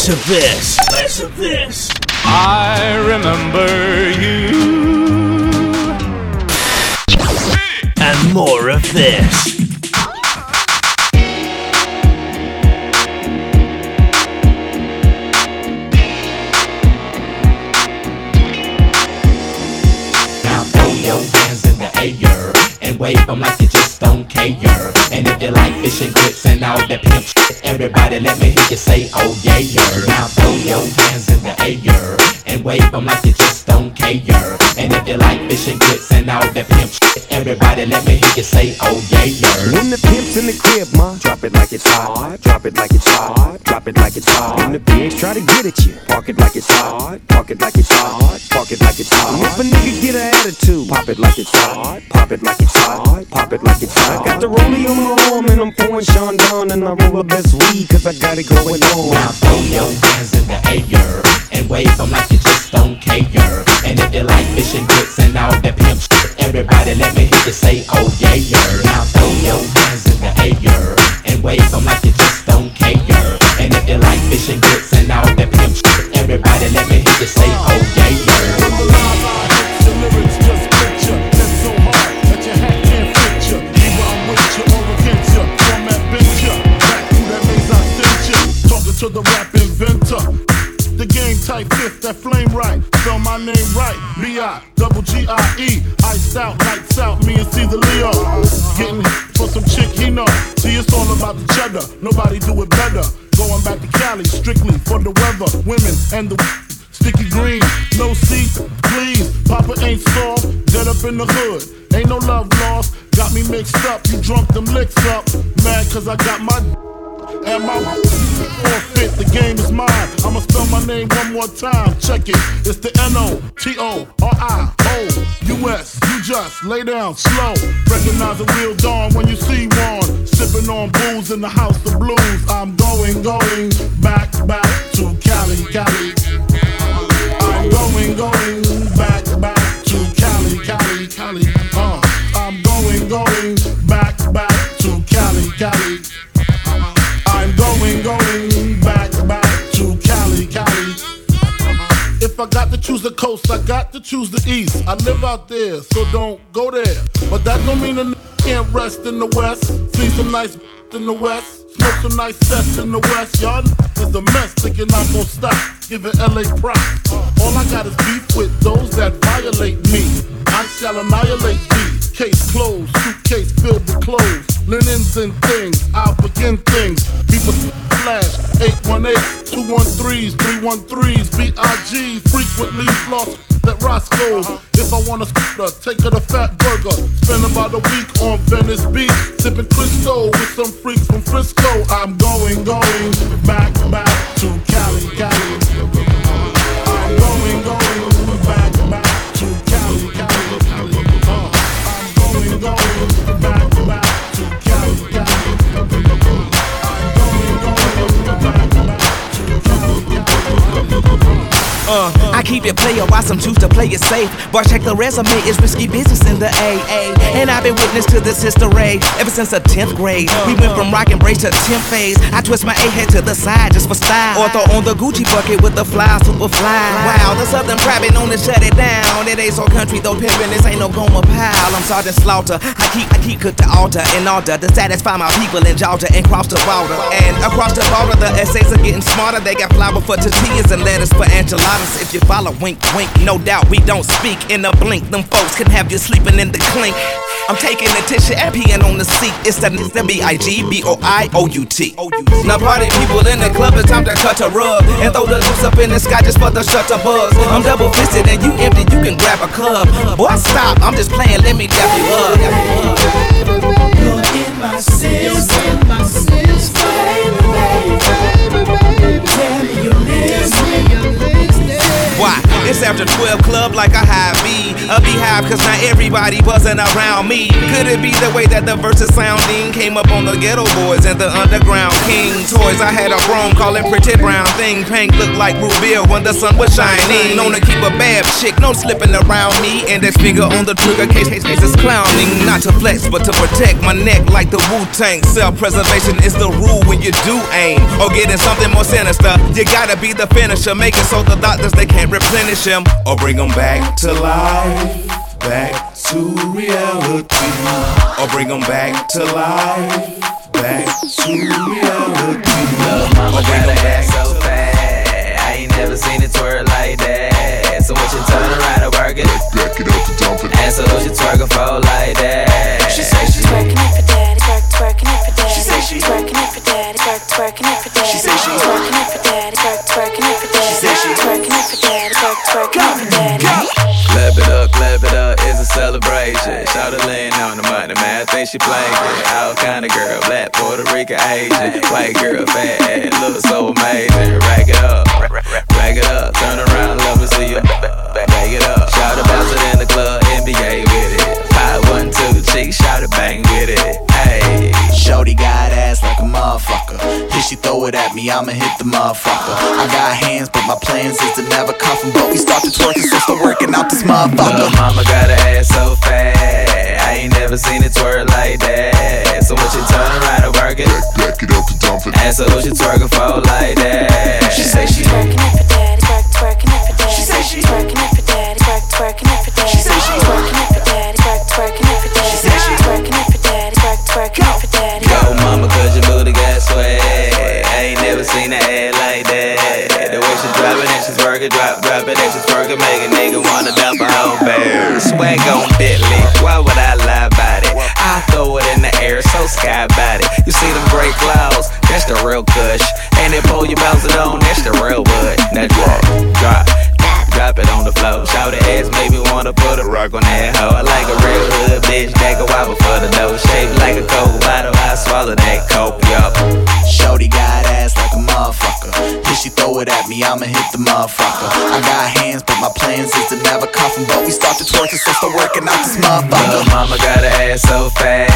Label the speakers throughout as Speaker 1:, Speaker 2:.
Speaker 1: Less of this. Less of this.
Speaker 2: I remember you.
Speaker 1: And more of this.
Speaker 3: Now throw your hands in the air and wave them like you just don't care. And if you like fish and grits and all that pimp shit, everybody let me hear you say, oh yeah, yeah. Now throw your hands in the air and wave them like you just don't care. And if you like fish and grits and all that pimp shit, everybody let me hear you say, oh yeah, yeah.
Speaker 4: When the pimp's in the crib, ma, drop it like it's hot. Drop it like it's hot. Drop it like it's hot. When the pigs try to get at you, park it like it's hot. Park it like it's hot. Park it like it's hot. And if a nigga get an attitude, pop it like it's hot. Pop it like it's hot. Pop it like it's hot. I got the rollie on my arm and I'm pouring Chandon and I roll the best weed cause I got it going on.
Speaker 3: Now throw your hands in the air and wave them like you just don't care. And if you like fish and grits and all that pimp shit, everybody let me hear you say, oh yeah, yeah. Now throw your hands in the air and wave them like you just don't care.
Speaker 5: Cause I got my and my forfeit, the game is mine. I'ma spell my name one more time. Check it. It's the N-O-T-O-R-I-O-U-S. You just lay down slow. Recognize a real dawn when you see one. Sipping on booze in the house of blues. I'm going, going back, back to Cali, Cali. Choose the coast, I got to choose the east. I live out there, so don't go there. But that don't mean a n- can't rest in the west. See some nice in the west. Smoke some nice sets in the west. Y'all is a mess, thinking I'm gonna stop. Giving LA props. Uh, all I got is beef with those that violate me. I shall annihilate thee. Case closed, suitcase filled with clothes, linens and things. I'll begin things. People flash 818, 213s, 313s, BIG. Frequently floss at Roscoe's. If I want a scooter, take her to Fat Burger. Spend about a week on Venice Beach, sipping Crisco with some freaks from Frisco. I'm going, going back, back to Cali, Cali. Uh,
Speaker 6: I keep it player, why some choose to play it safe. Boy, check the resume, it's risky business in the AA. And I've been witness to this history ever since the 10th grade. We went from rock and brace to 10th phase. I twist my A head to the side just for style. Or throw on the Gucci bucket with the fly, super fly. Wow, the Southern been known to shut it down. It ain't so country though, pimpin', this ain't no Gomer Pyle. I'm Sergeant Slaughter. I keep, I keep cook the altar in order to satisfy my people in Georgia and cross the border. And across the border, the essays are getting smarter. They got flour for tortillas and lettuce for enchiladas. If you follow, wink, wink, no doubt we don't speak in a blink. Them folks can have you sleeping in the clink. I'm taking attention and peeing on the seat. It's the, B-I-G-B-O-I-O-U-T. Now party people in the club, it's time to cut a rug and throw the loose up in the sky just for the shutterbugs. I'm double fisted and you empty, you can grab a club. Boy, stop, I'm just playing, let me dap you up.
Speaker 7: You're in my system, my system,
Speaker 6: Why? It's after 12 club like a high B. A beehive, cause not everybody buzzing around me. Could it be the way that the verses sounding came up on the Geto Boys and the underground king toys? I had a chrome calling pretty brown thing. Pink looked like root when the sun was shining. Known to keep a bad chick, no slipping around me. And that finger on the trigger case, case, case is clowning. Not to flex, but to protect my neck like the Wu Tang. Self preservation is the rule when you do aim. Or getting something more sinister. You gotta be the finisher. Make it so the doctors they can't replenish him. Or bring him back to life. Back to reality. Or bring him back to life. Back to reality. Or bring
Speaker 7: she
Speaker 8: playing it. All kind of girl, black, Puerto Rican, Asian. White girl, fat ass, look so amazing. Rack it up, rack it up, turn around, love to see you. Back it up. Shout it bouncing in the club, NBA with it. Five, one, two, cheek, shout it, bang with it. Hey.
Speaker 9: Shorty got ass like a motherfucker. If she throw it at me, I'ma hit the motherfucker. I got hands, but my plans is to never cuff 'em. But we start to twerking, so start working out this motherfucker.
Speaker 8: Lil' mama got her ass so fat. I ain't never seen it twerk like that. So what you turn around and work it?
Speaker 5: Back it up to dump it.
Speaker 8: And so what you twerk and fold like that?
Speaker 7: She say she's twerking it for daddy, twerk, twerking it for daddy. She say she's twerking it for daddy, twerk, twerking it for daddy. She say she's twerking it for daddy, twerk, twerking it for daddy. She say she's twerking it for daddy, twerk, twerking it for daddy.
Speaker 8: Go mama, cause your booty got swag. I ain't never seen a head like that. The way she drop it working, drop, drop it and she's working, make a nigga wanna dump a whole bear. Swag on Bentley, why would I lie about it? I throw it in the air, so sky about it. You see them great clouds, that's the real kush. And then pull your bouncing on, that's the real wood. Now drop, drop. Drop it on the floor. Shout the ass, made me wanna put a rock on that hoe. I like a real hood bitch that can wobble for the dough. Shaped like a coke bottle, I swallow that coke, yup.
Speaker 9: Shorty got ass like a motherfucker. If she throw it at me, I'ma hit the motherfucker. I got hands, but my plans is to never cuff 'em. But we start to twerking, so start working out this
Speaker 8: Lil'
Speaker 9: motherfucker.
Speaker 8: mama got her ass so fat.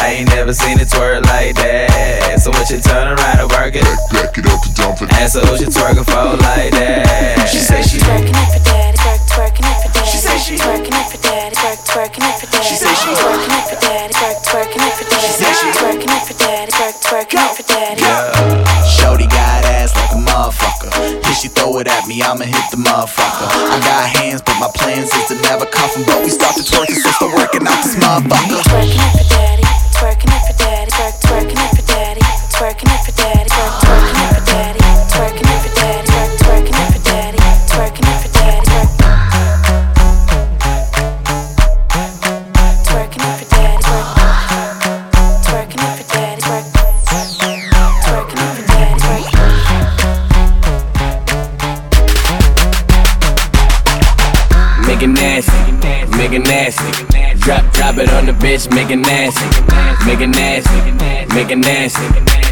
Speaker 8: I ain't never seen it twerk like that. So what you turn around and work it?
Speaker 5: Back it up to dump it.
Speaker 8: And so what you twerk and like that?
Speaker 7: She say she's twerking it for daddy, twerk, twerking it for daddy. She say she's twerking it for daddy, twerk, twerking it for daddy. She say she's twerking it for daddy, twerk, twerking it for daddy. She say she's twerking it for daddy, twerk, twerking it for daddy.
Speaker 9: If she throw it at me, I'ma hit the motherfucker. I got hands, but my plans is to never cuff 'em. But we start to twerking, so start working out this motherfucker.
Speaker 7: Twerking it for daddy, twerking
Speaker 10: bitch, make it nasty, make it nasty, make it nasty.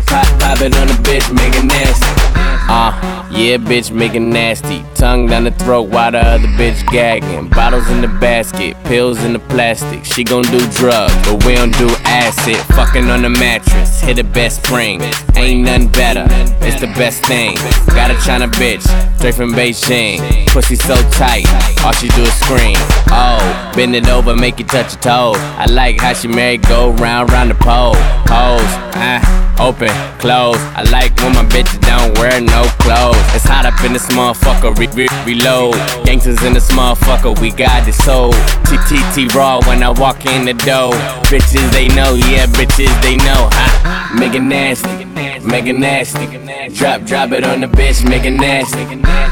Speaker 10: Pop, pop it on the bitch, make it nasty. Uh, yeah, bitch, make it nasty. Tongue down the throat while the other bitch gagging. Bottles in the basket, pills in the plastic. She gon' do drugs, but we don't do acid. Fucking on the mattress, hit the best spring. Ain't nothing better, it's the best thing. Got a China bitch, straight from Beijing. Pussy so tight, all she do is scream. Oh, bend it over, make you touch your toes. I like how she married, go round, round the pole. Pose, ah, open, close. I like when my bitches don't wear no clothes. It's hot up in this motherfucker, re- re- reload. Gangsters in this motherfucker, we got it sold. TTT raw when I walk in the door. Bitches they know, yeah, bitches they know. Ha, make it nasty, make it nasty. Drop, drop it on the bitch, make it nasty,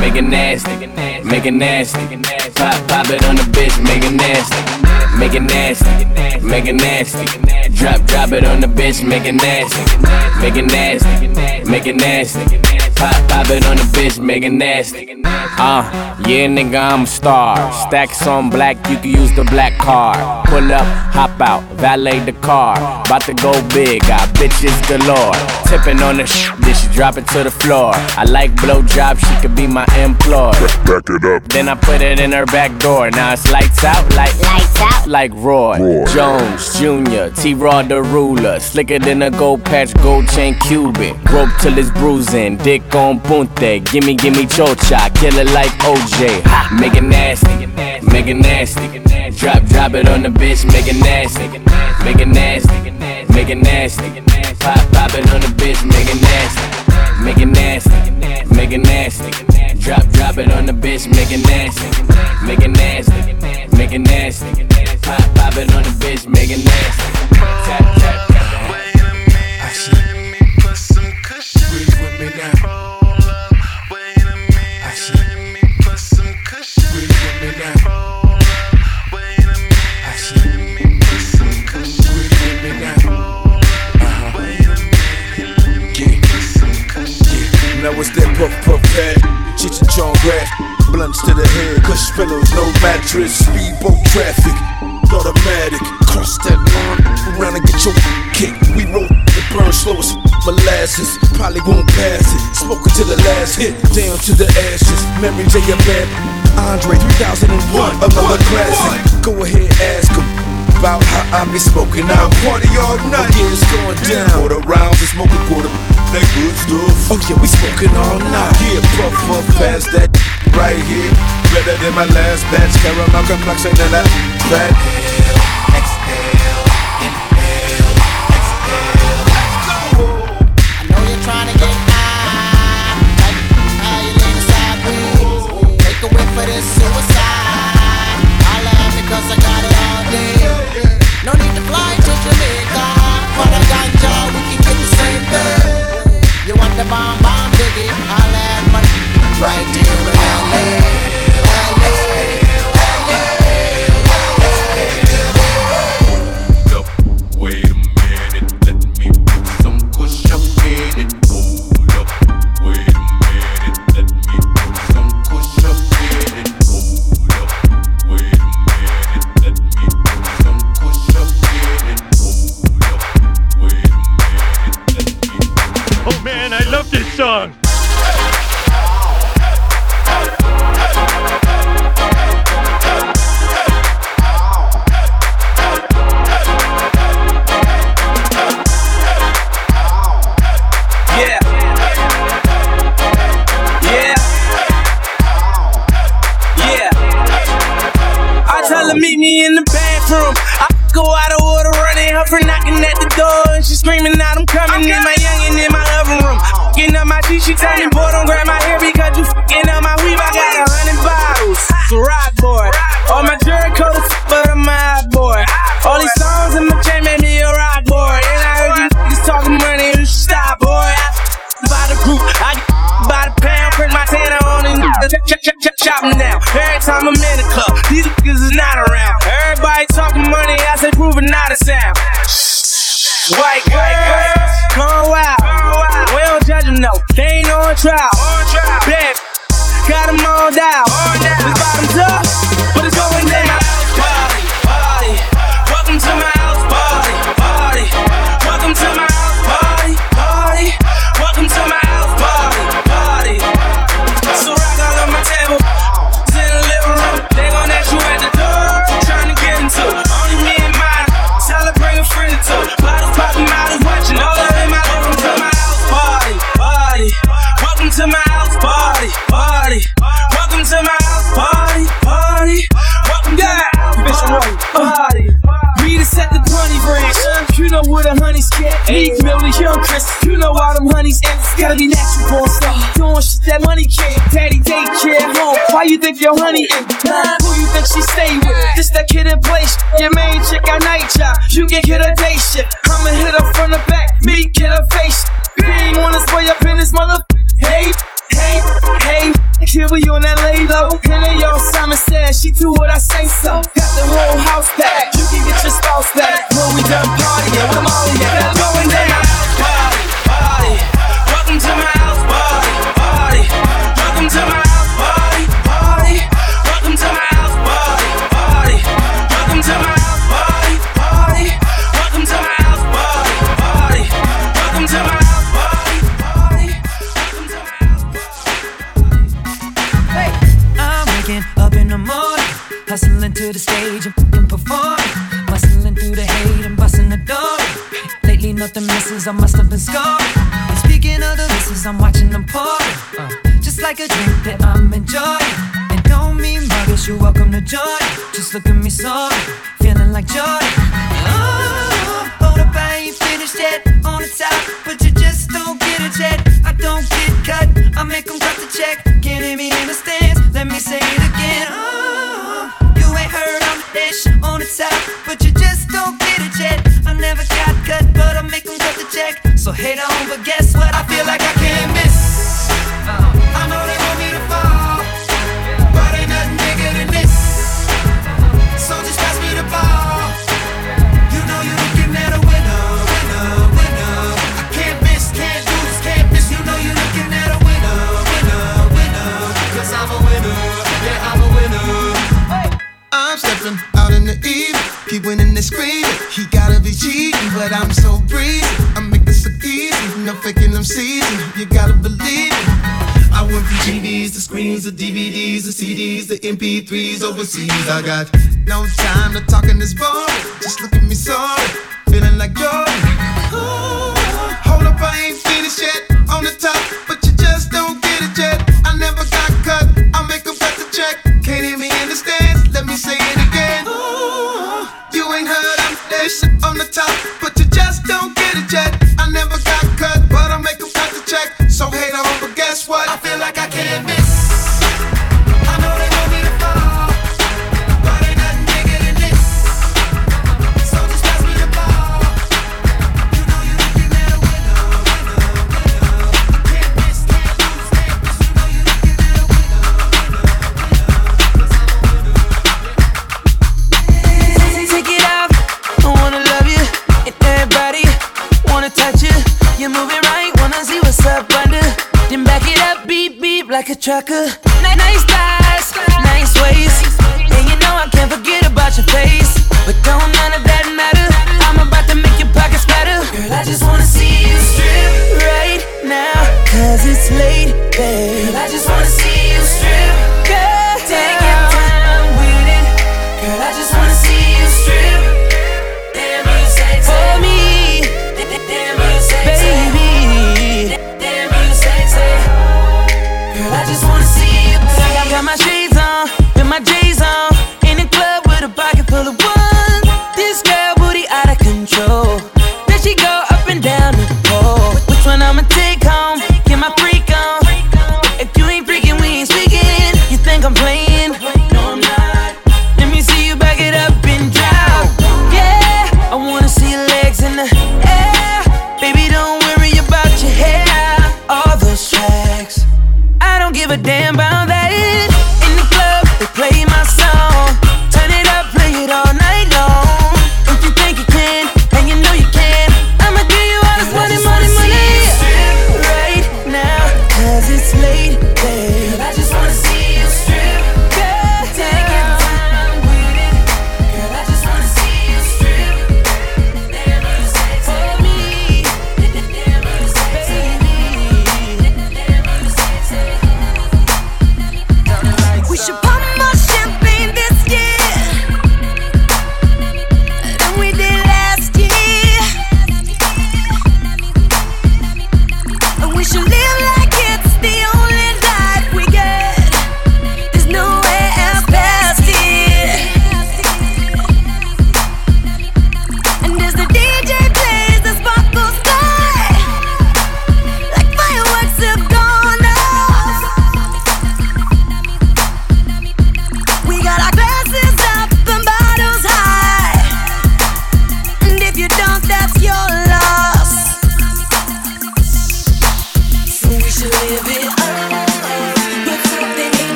Speaker 10: make it nasty, make it nasty. Pop, pop it on the bitch, make it nasty. Make it nasty, make it nasty. Drop, drop it on the bitch, make it nasty. Make it nasty, make it nasty. Pop, pop it on the bitch, make it nasty. Uh, yeah, nigga, I'm a star. Stacks on black, you can use the black card. Pull up, hop out, valet the car. About to go big, got bitches galore. Tipping on the sh, then she drop it to the floor. I like blowjobs, she could be my employee.
Speaker 11: Back it up.
Speaker 10: Then I put it in her back door. Now it's lights out, like
Speaker 12: Lights out.
Speaker 10: like Roy,
Speaker 11: Roy.
Speaker 10: Jones Jr., T Rod the ruler, slicker than a gold patch, gold chain Cuban. Rope till it's bruising, dick on punte. Gimme, gimme chocha, kill it like OJ. Ha, make it nasty, make it nasty. Drop, drop it on the bitch, make it nasty, make it nasty, make it nasty. Pop, pop it on the bitch, make it nasty, make it nasty, make it nasty. Drop, drop it on the bitch, make it nasty, make it nasty, make it nasty. Pop, pop it on the bitch, make it nasty. Tap, tap, tap.
Speaker 13: Roll up, wait a minute, let me put some cushion. Breathe with me now it's that puff puff pad, Cheech and Chong grass, blunts to the head, cush pillows, no mattress, speedboat traffic, automatic, cross that line, around and get your kick. We roll the burn slow as molasses, probably won't pass it. Smoking to the last hit, down to the ashes. Memory J. Andre 3001, another classic. Go ahead, ask him about how I be smoking out. Party all night, yeah, it's going down. Quarter rounds, and smoking quarter, that good stuff. Oh yeah, we smoking all night. Yeah, puff puff past that right here. Better than my last batch. Caramel complexion and that fat.
Speaker 12: I
Speaker 2: song.
Speaker 14: Meet me in the bathroom. I go out of order, running her for knocking at the door, and she screaming out, I'm coming in my up my teeth, she me, boy, don't grab my hair because you trial. You get hustling to the stage and performing. Bustling through the hate and busting the door. Lately,
Speaker 15: nothing misses, I must have been scoring. And speaking of the misses, I'm watching them pouring. Uh, just like a drink that I'm enjoying. And don't mean muggers, you're welcome to join. Just look at me, sorry, feeling like joy. Oh, hold I ain't finished yet. On the top, but you just don't get it yet. I don't get cut, I make them cut the check. Can't hear me in the So hate on, but guess what? I feel like I succeed. You
Speaker 16: gotta believe it. I went from TVs to screens to DVDs to CDs to MP3s overseas. I got no time to talk in this boring. Just look at me, sorry. Feeling like Jordan.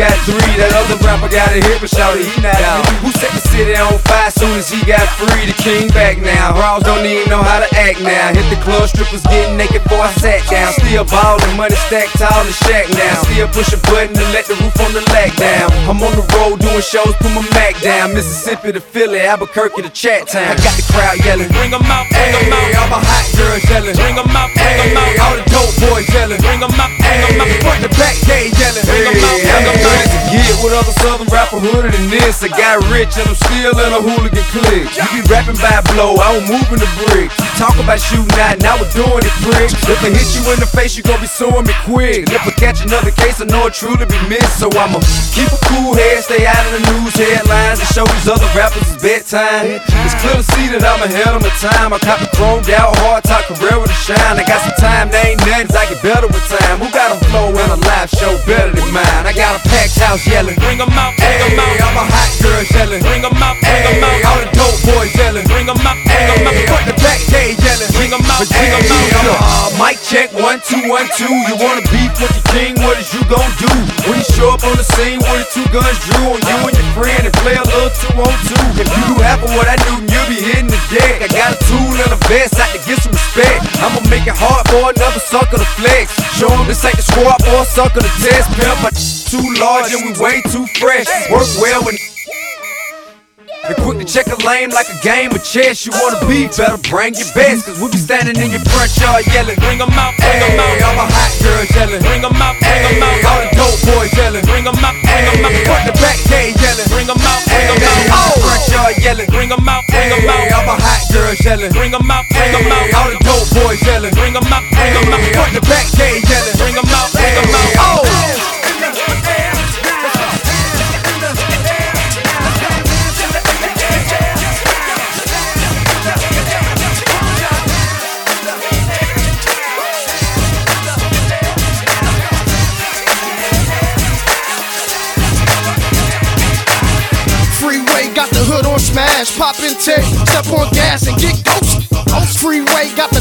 Speaker 16: Got
Speaker 17: three. That other rapper got a hit, but shouted he not out. Who set the city on fire soon as he got free? The king back now. Brawls don't even know how to act now. Hit the club, strippers getting naked before I sat down. Still ballin', money stacked tall and shack now. Still push a button to let the roof on the lag down. I'm on the road doing shows, put my Mac down. Mississippi to Philly, Albuquerque to Chat Town. I got the crowd yelling.
Speaker 13: Bring 'em out, bring 'em
Speaker 17: Hey,
Speaker 13: out.
Speaker 17: all my hot girls yelling.
Speaker 13: Bring 'em out, bring 'em
Speaker 17: Hey,
Speaker 13: out.
Speaker 17: all the dope boys yelling.
Speaker 13: Bring 'em out, bring 'em out.
Speaker 17: Front to back, they yelling.
Speaker 13: Bring 'em out, bring 'em
Speaker 17: hey,
Speaker 13: out.
Speaker 17: get with other southern rapper hooded than this. I got rich and I'm still in a hooligan clique. You be rapping by blow, I was moving the brick. Talk about shooting out, now we're doing it prick. If I hit you in the face, you gon' be suing me quick. If I catch another case, I know it truly be missed. So I'ma keep a cool head, stay out of the news headlines, and show these other rappers it's bedtime. It's clear to see that I'm ahead of my time. I cop the chromed out, hard top career with a shine. I got some time, they ain't nothing, I get better with time. Who got a flow and a live show better than mine? I got a packed house yelling.
Speaker 13: Bring 'em out, bring 'em
Speaker 17: Hey, I'm a hot girls yelling.
Speaker 13: Bring 'em out, bring 'em
Speaker 17: Hey,
Speaker 13: out.
Speaker 17: all the dope boys yelling.
Speaker 13: Bring 'em out, bring 'em
Speaker 17: Hey,
Speaker 13: out.
Speaker 17: front to back, they yelling.
Speaker 13: Bring 'em out, bring 'em
Speaker 17: Hey,
Speaker 13: out.
Speaker 17: Uh, mic check, one, two, one, two. You wanna beef with the king, what is you gon' do? When you show up on the scene with the two guns drew on you and your friend and play a little two on two. If you do half of what I do, you'll be hitting the deck. I got a tool and a vest out to get some respect. I'ma make it hard for another sucker to flex. Show 'em this ain't the squad or a sucker to test. Pimp, my too large and we way too fresh. Work well when and quick to check a lane like a game of chess. You wanna be better, bring your best. Cause we be standing in your front yard yelling.
Speaker 13: Bring 'em out, bring 'em
Speaker 17: Hey, all
Speaker 13: out.
Speaker 17: my hot girls yelling.
Speaker 13: Bring 'em out, bring 'em
Speaker 17: Hey,
Speaker 13: out.
Speaker 17: all the dope boys yelling.
Speaker 13: Bring 'em out, bring 'em
Speaker 17: Hey,
Speaker 13: out.
Speaker 17: front to back, they yelling.
Speaker 13: Bring 'em out, bring 'em out.
Speaker 17: oh, front yard yelling.
Speaker 13: Bring 'em out, bring 'em
Speaker 17: Hey, all
Speaker 13: out.
Speaker 17: my hot girls yelling.
Speaker 13: Bring 'em out, bring 'em
Speaker 17: Hey,
Speaker 13: out.
Speaker 17: all the dope boys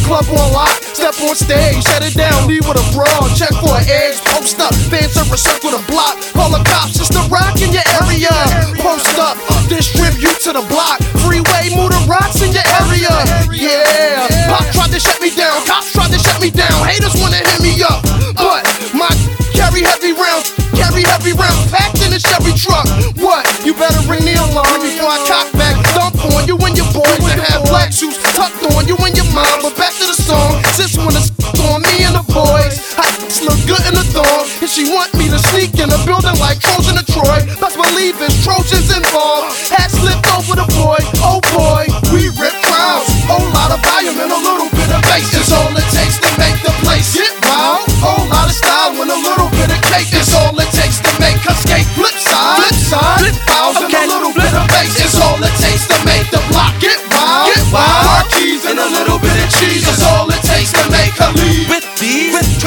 Speaker 18: Club on lock, step on stage, shut it down, leave with a brawl, check for an edge, post up, fans are circle the block, call the cops, it's the rock in your area. Post up, distribute to the block, the building like Trojan to Troy. Best believe it's Trojans involved. Hat slipped over the boy, oh boy, we rip crowds. Whole lot of volume and a little bit of bass is all it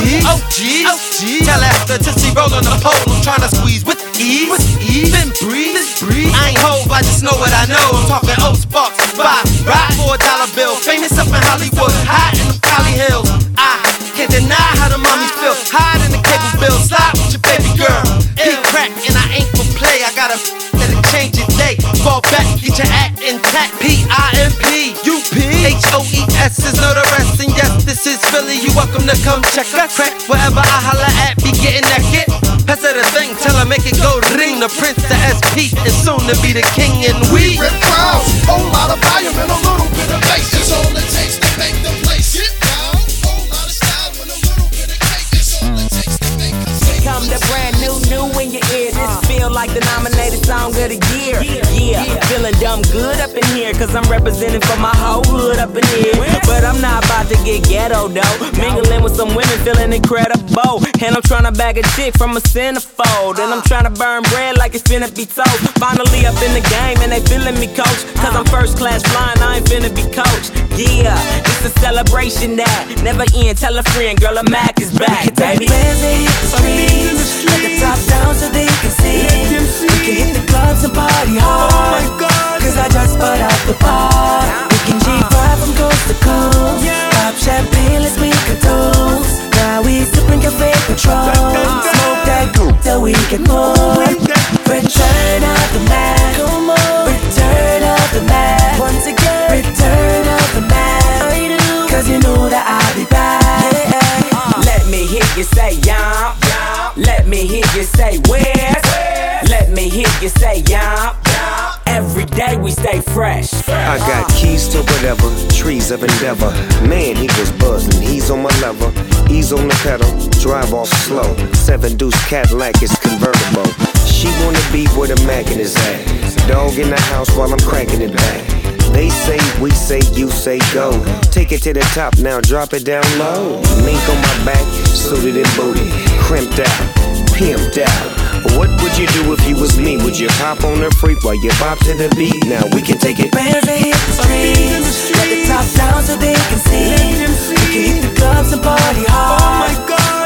Speaker 19: these, with these, OGs, OGs. Tell after Tootsie rollin' the pole, I'm tryna squeeze with ease, with ease. Then breathe, breathe. I ain't hove, I just know what I know. I'm talking old sparks, five, ride for a dollar bill. Famous up in Hollywood, high in the Cali Hills. I can't deny how the mommies feel. Hide in the cable bill, slide with your baby girl. Be crack and I ain't for play. I got a that'll change your day. Fall back, get your act intact. P I M P U P H O E S is no the rest. And yes, this is Philly. You welcome to come check us. Crack wherever I holla at, be getting that get. Pass her the thing, tell her make it go ring. The prince, the SP, and soon to be the king. And we
Speaker 18: rip crowds, whole lot of volume and a little bit of bass
Speaker 10: like the nominated song of the year. Yeah, feeling dumb good up in here, cause I'm representing for my whole hood up in here. But I'm not about to get ghetto though. Mingling with some women, feeling incredible. And I'm trying to bag a chick from a centerfold. And I'm trying to burn bread like it's finna be toast. Finally up in the game, and they feeling me, coach. Cause I'm first class flying, I ain't finna be coached. Yeah, it's a celebration that never end. Tell a friend, girl, a Mac is back, baby.
Speaker 20: Bands that hit the streets, let the top down so they can see. We can hit the clubs and party hard. Cause I just out the bar. We can G5 from coast to coast. Pop champagne, let's make a toast. Now we sipping cafe Patron. Smoke that till we get more. Return of the Mac. Return of the Mac. Once again, return of the Mac. Cause you know that I'll be back.
Speaker 10: Let me hear you say yum. Let me hear you say where. Let me hear you say yum. Every day we stay fresh.
Speaker 4: I got keys to whatever, trees of endeavor. Man, he was buzzing, he's on my level. He's on the pedal, drive off slow. Seven deuce Cadillac is convertible. She wanna be where the Mackin is at. Dog in the house while I'm cranking it back. They say, we say, you say go. Take it to the top now, drop it down low. Mink on my back, suited and booty, crimped out, pimped out. What would you do if you was me? Would you hop on a freak while you bop to the beat? Now we can take it.
Speaker 20: Bands that hit the streets, let the top down so they can see. We can hit the clubs and party hard.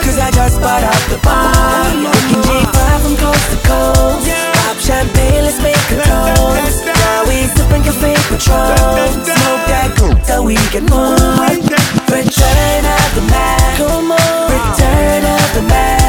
Speaker 20: Cause I just bought out the bar. We can G5 from coast to coast. Pop champagne, let's make a toast. Now we sipping cafe Patron. Smoke that cool till we get more. Return of the Mac. Return of the Mac.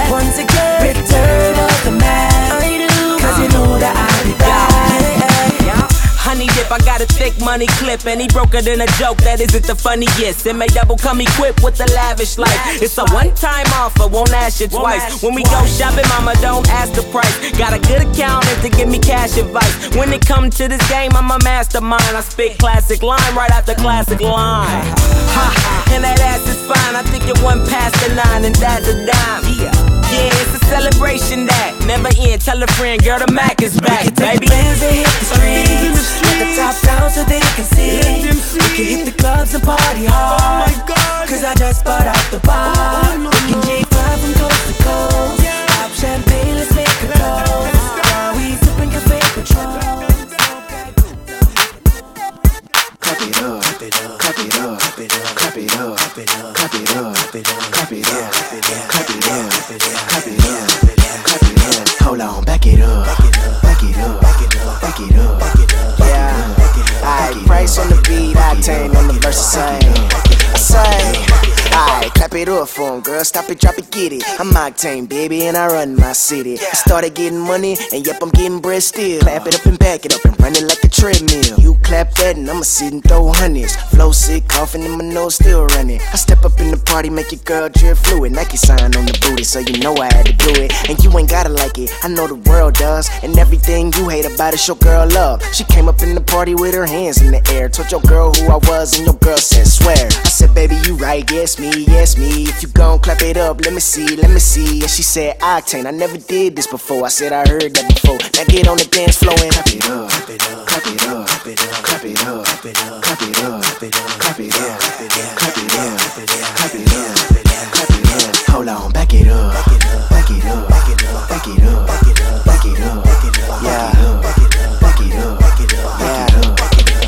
Speaker 10: I got a thick money clip, and he broke it in a joke that isn't the funniest. It may double come equipped with the lavish life. It's a one time offer, won't ask you twice. When we go shopping, mama, don't ask the price. Got a good accountant to give me cash advice. When it come to this game, I'm a mastermind. I spit classic line right after classic line. Ha, and that ass is fine. I think it one past the nine, and that's a dime. Yeah. Yeah, it's a celebration that never end. Tell a friend, girl, the Mac is back, baby.
Speaker 20: Bands that hit the streets, let the top down so they can see. We can hit the clubs and party hard. Oh Cause I just bought out the bar. We can G5
Speaker 21: girl. Stop it, drop it, get it. I'm octane, baby, and I run my city. I started getting money, and yep, I'm getting bread still. Clap it up and back it up and run it like a treadmill. You clap that, and I'ma sit and throw hundreds. Flow sick, coughing, and my nose still running. I step up in the party, make your girl drip fluid. Nike sign on the booty, so you know I had to do it. And you ain't gotta like it, I know the world does. And everything you hate about it, show girl love. She came up in the party with her hands in the air. Told your girl who I was, and your girl said, swear. I said, baby, you right, yes, me, yes, me. If you gon' clap it up, let me see, let me see. And she said, Octane, I never did this before. I said, I heard that before. Now get on the dance floor and clap it up, clap it up, clap it up, clap it up, clap it up, clap it up, clap it up, clap it up, clap it up, clap it up, clap it up, clap it up, clap it up. Hold on, back it up, back it up, back it up, back it up, back it up, back it up, yeah, back it up, back it up, yeah,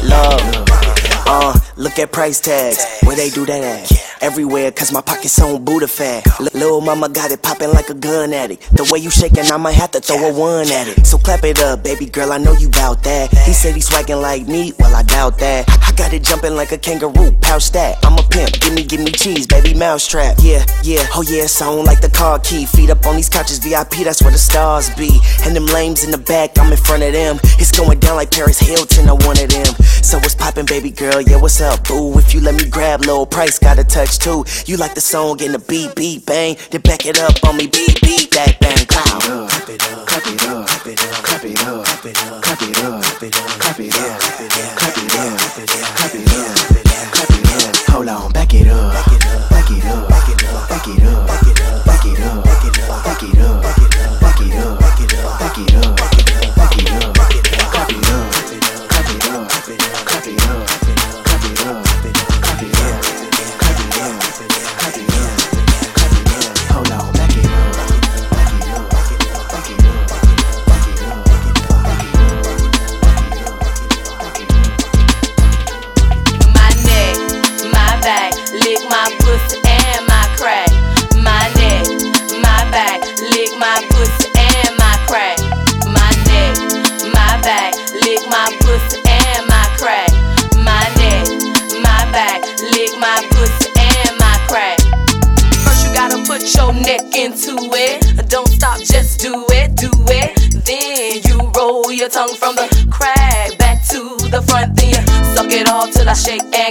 Speaker 21: love. Uh, look at price tags, where they do that at? Everywhere, cause my pockets on Buddha fat. L- Lil' mama got it poppin' like a gun addict. The way you shaking, I might have to throw a one at it. So clap it up, baby girl, I know you bout that. He said he's swaggin' like me, well, I doubt that. I got it jumping like a kangaroo, pouch that. I'm a pimp, gimme, gimme cheese, baby mousetrap. Yeah, yeah, oh yeah, sound like the car key. Feet up on these couches, VIP, that's where the stars be. And them lames in the back, I'm in front of them. It's going down like Paris Hilton or one of them. So what's poppin', baby girl? Yeah, what's up, boo? If you let me grab, low price, got a touch too. You like the song and the beat, beat, bang. Then back it up on me, beat, beat, that bang, cloud. Clap it up, clap it up, clap it up, clap it up, clap it up, clap it up, clap it up, clap it up, clap it up, clap it up, clap it up, clap it up. Hold on, back it up, back it up, back it up, back it up, back it up, back it up, back it up, back it up, back it up.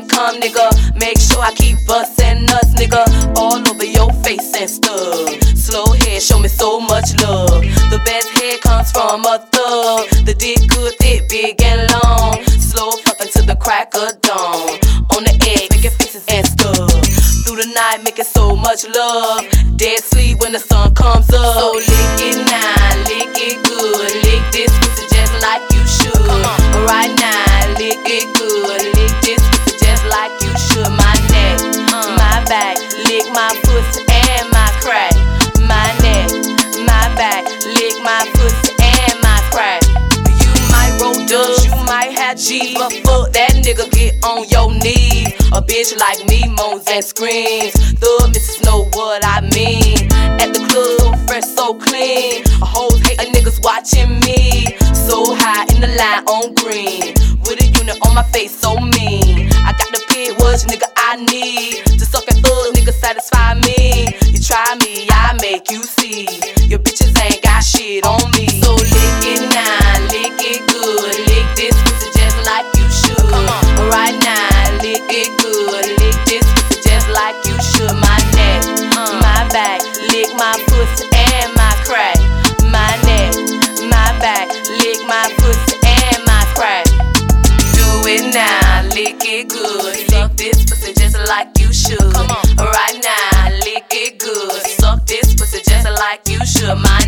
Speaker 22: Come, nigga. Make sure I keep bustin' nuts, nigga, all over your face and stuff. Slow head, show me so much love. The best head comes from a thug. The dick good, thick, big and long. Slow fucking to the crack of dawn. On the egg, making faces and stuff. Through the night, making so much love. On your knees. A bitch like me moans and screams. The missus know what I mean. At the club, fresh, so clean. A hoes hate a niggas watching me. So high in the line on green. With a unit on my face, so mean. I got the pit was nigga I need. To suck and fuck, nigga satisfy me. You try me, I make you see. Like you should. Right now, lick it good. Suck this pussy just like you should. My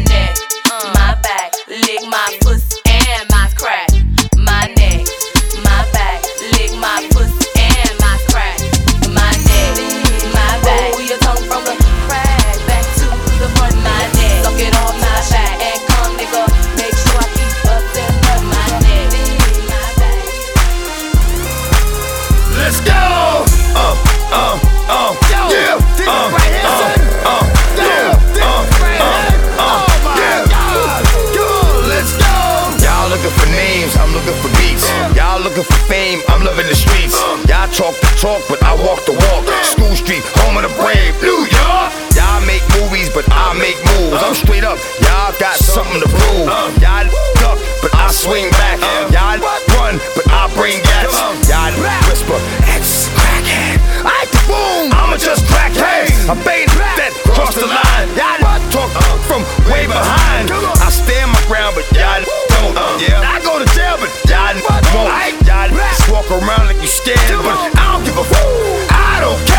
Speaker 23: fame, I'm loving the streets. Y'all talk the talk, but I walk the walk. School Street, home of the brave, New York. Y'all make movies, but I make moves. I'm straight up, y'all got something to prove. Y'all duck, but I swing back. Y'all run, but I bring gas. Y'all whisper, X crackhead. I boom, I'ma just crack heads. I bait that cross the line. Y'all talk from way behind. I stand my ground, but y'all don't. Yeah, around like you scared, but I don't give a fuck. I don't.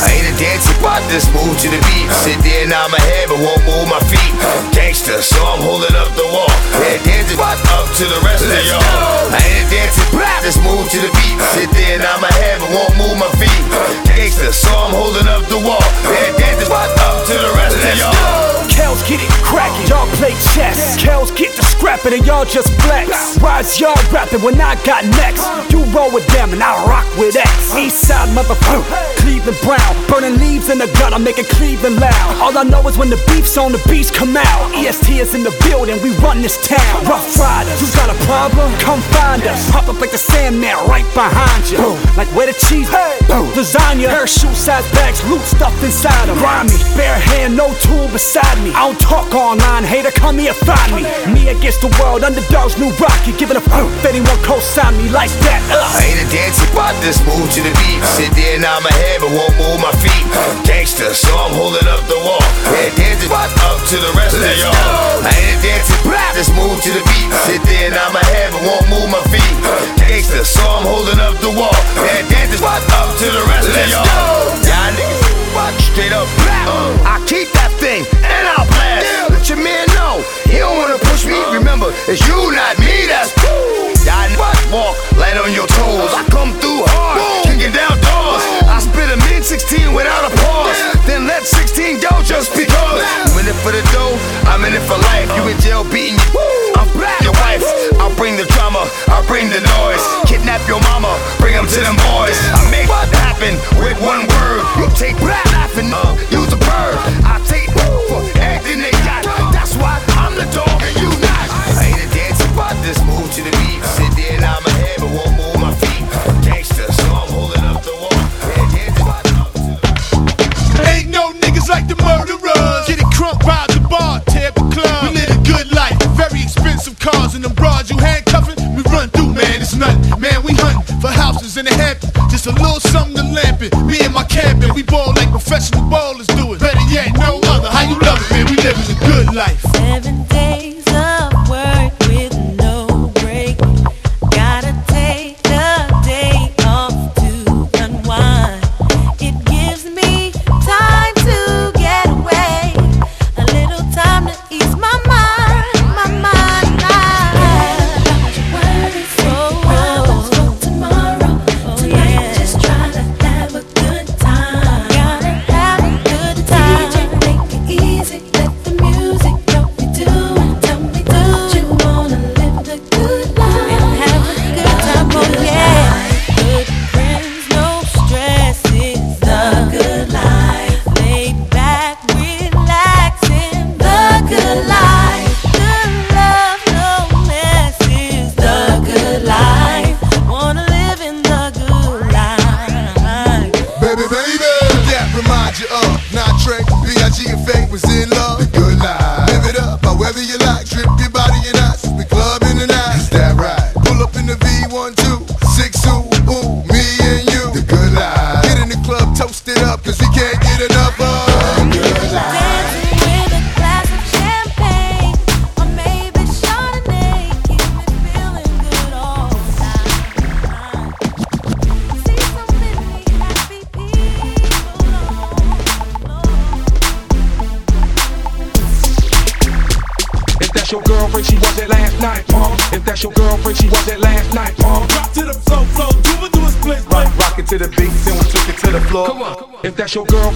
Speaker 23: I ain't a dancer, but just move to the beat. Sit there, and nod my head, but won't move my feet. Gangster, so I'm holding up the wall. Yeah, dancing up to the rest of y'all. I ain't a dancer, just move to the beat. Sit there, and nod my head, but won't move my feet. Gangster, so I'm holding up the wall. Yeah, dancing up to the rest of y'all.
Speaker 24: Kells get it crackin', y'all play chess. Kells get the scrappin' and y'all just flex. Rise y'all rapping when I got next. You roll with them and I rock with X. Eastside motherfucker, Cleveland Brown. Burning leaves in the gun, I'm making Cleveland loud. All I know is when the beef's on, the beats come out. EST is in the building, we run this town. Ruff Ryders, you got a problem? Come find us. Pop up like the Sandman right behind you. Boom. Like where the cheese? Boom. Lasagna, parachute size bags, loot stuff inside them. Grimy, bare hand, no tool beside me. I don't talk online, hater, come here, find me. Me against the world, underdogs, new rocky. Giving a fuck if anyone co-sign me like that. Ugh.
Speaker 23: I ain't a dancer, but just move to the beat. Sit there, my head, but won't move my feet. Gangster, so I'm holding up the wall. Yeah, dancing up to the rest of y'all. I ain't dancer, just move to the beat. Sit there, nod my head, but won't move my feet. Gangster, so I'm holding up the wall. Yeah, dancing up to the rest of y'all. Y'all niggas, straight up. Uh, I keep that thing and I'll blast. Let your man know he don't wanna push me. Remember, it's you, not me. That's Y'all walk light on your toes. I come through hard, kicking down doors. I spit a mid 16 without a pause. Then let 16 go just because. You in it for the dough, I'm in it for life. You in jail beating you. I'm your wife. I'll bring the drama, I'll bring the noise. Kidnap your mama, bring them to them boys. I make what happen with one word. You take laughing, uh, use a bird. I take for everything they got. That's why I'm the dog and you. I I just move to the beat. Sit there and I'm ahead, but won't move my feet. Gangsta, so I'm holding up the wall.
Speaker 5: Ain't no niggas like the murderers. Get it crunk by the bar, tear the club. We live a good life, very expensive cars, and them broads you handcuffing, we run through, man. It's nothing, man. We
Speaker 25: hunting for houses in the Hamptons, just a little something to lamp it. Me and
Speaker 26: my
Speaker 13: camping, we ball like
Speaker 27: professional ballers. your
Speaker 14: girl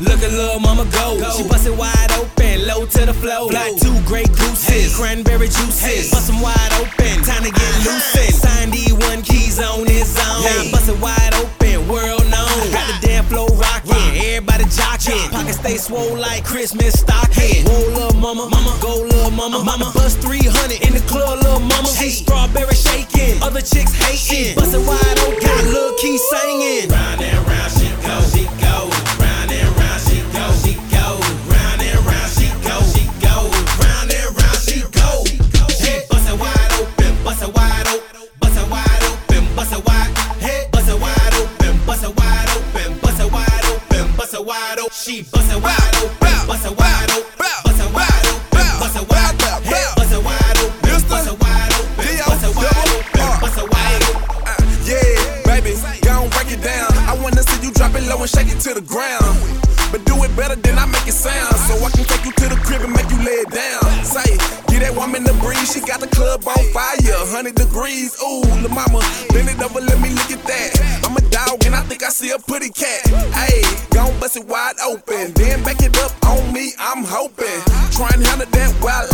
Speaker 14: Look at little mama go. go. She bust it wide open, low to the flow. Fly two Grey Gooses, hey. cranberry juices. Hey. Bust them wide open, time to get uh-huh. loosened. Sign D1 keys on his own. Hey. Bust it wide open, world known. Got the damn flow rockin', Rock. everybody jockin'. Pocket stay swole like Christmas stockin'. Roll up mama, mama, go, little mama, uh, mama. Bust 300 in the club, little mama. She strawberry shakin', other chicks hatin'. Bust it wide open, got Lil Kee singin'.
Speaker 27: Round and round,
Speaker 13: shit. to the ground. But do it better than I make it sound. So I can take you to the crib and make you lay it down. Say, get that woman the breeze, she got the club on fire, 100 degrees. Ooh, la mama, bend it over, let me look at that. I'm a dog and I think I see a pretty cat. Hey, gon' bust it wide open, then back it up on me, I'm hoping. Try and handle that while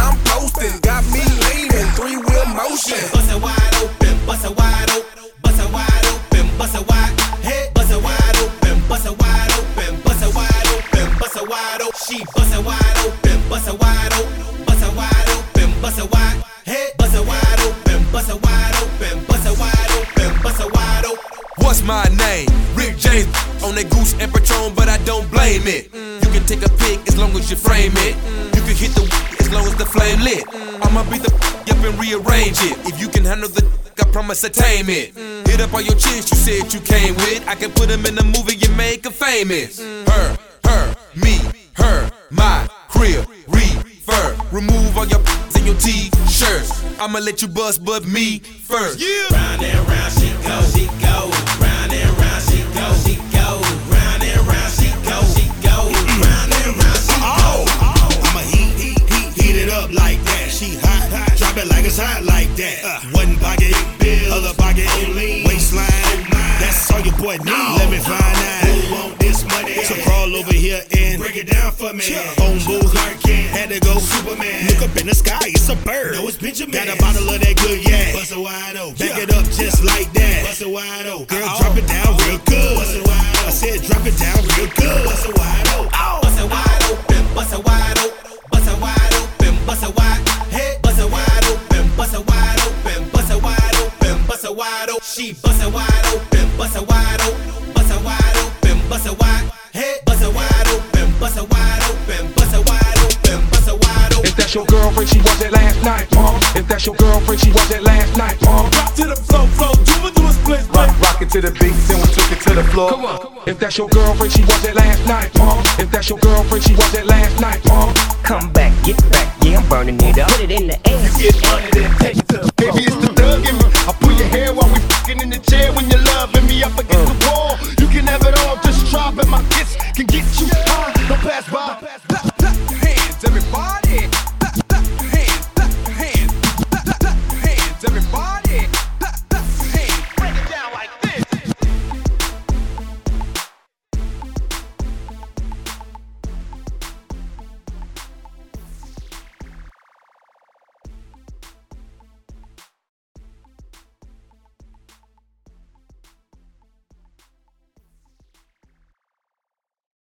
Speaker 27: change it.
Speaker 13: If you can handle the I promise to tame it. Hit up all your chicks you said you came with. I can put them in a movie and make them famous. Her, her, me, her, my crib, refer. Remove all your and your t-shirts. I'ma let you bust, but me first. Yeah.
Speaker 27: Round and round she goes, she goes. Round and round she goes, she.
Speaker 15: that. Uh, one pocket bill, other pocket lean. Waistline, that's all your boy need. No. Let me find out. Who want this money? So crawl over here and break it down for me. Yeah. Phone booth, had to go Superman. Look up in the sky, it's a bird. No, it's Benjamin. Got a bottle of that good yak. Bust it wide open. Back yeah. it up just yeah. like that. Bust it wide open. Girl, oh. drop it down real good. Bust it wide open. I said drop it down real good. Bust it wide open.
Speaker 28: That's your girlfriend, she was it last night, pump.
Speaker 29: Drop to the floor, floor, do it, do a split,
Speaker 28: Rock, rock it to the beat, then we took it to the floor. Come on. If that's your girlfriend, she was it last night, pump. If that's your girlfriend, she was it last night, pump.
Speaker 30: Come back, get back, yeah, I'm burning it up. Put it in the air.
Speaker 9: Get money, then take it to the Baby, it's the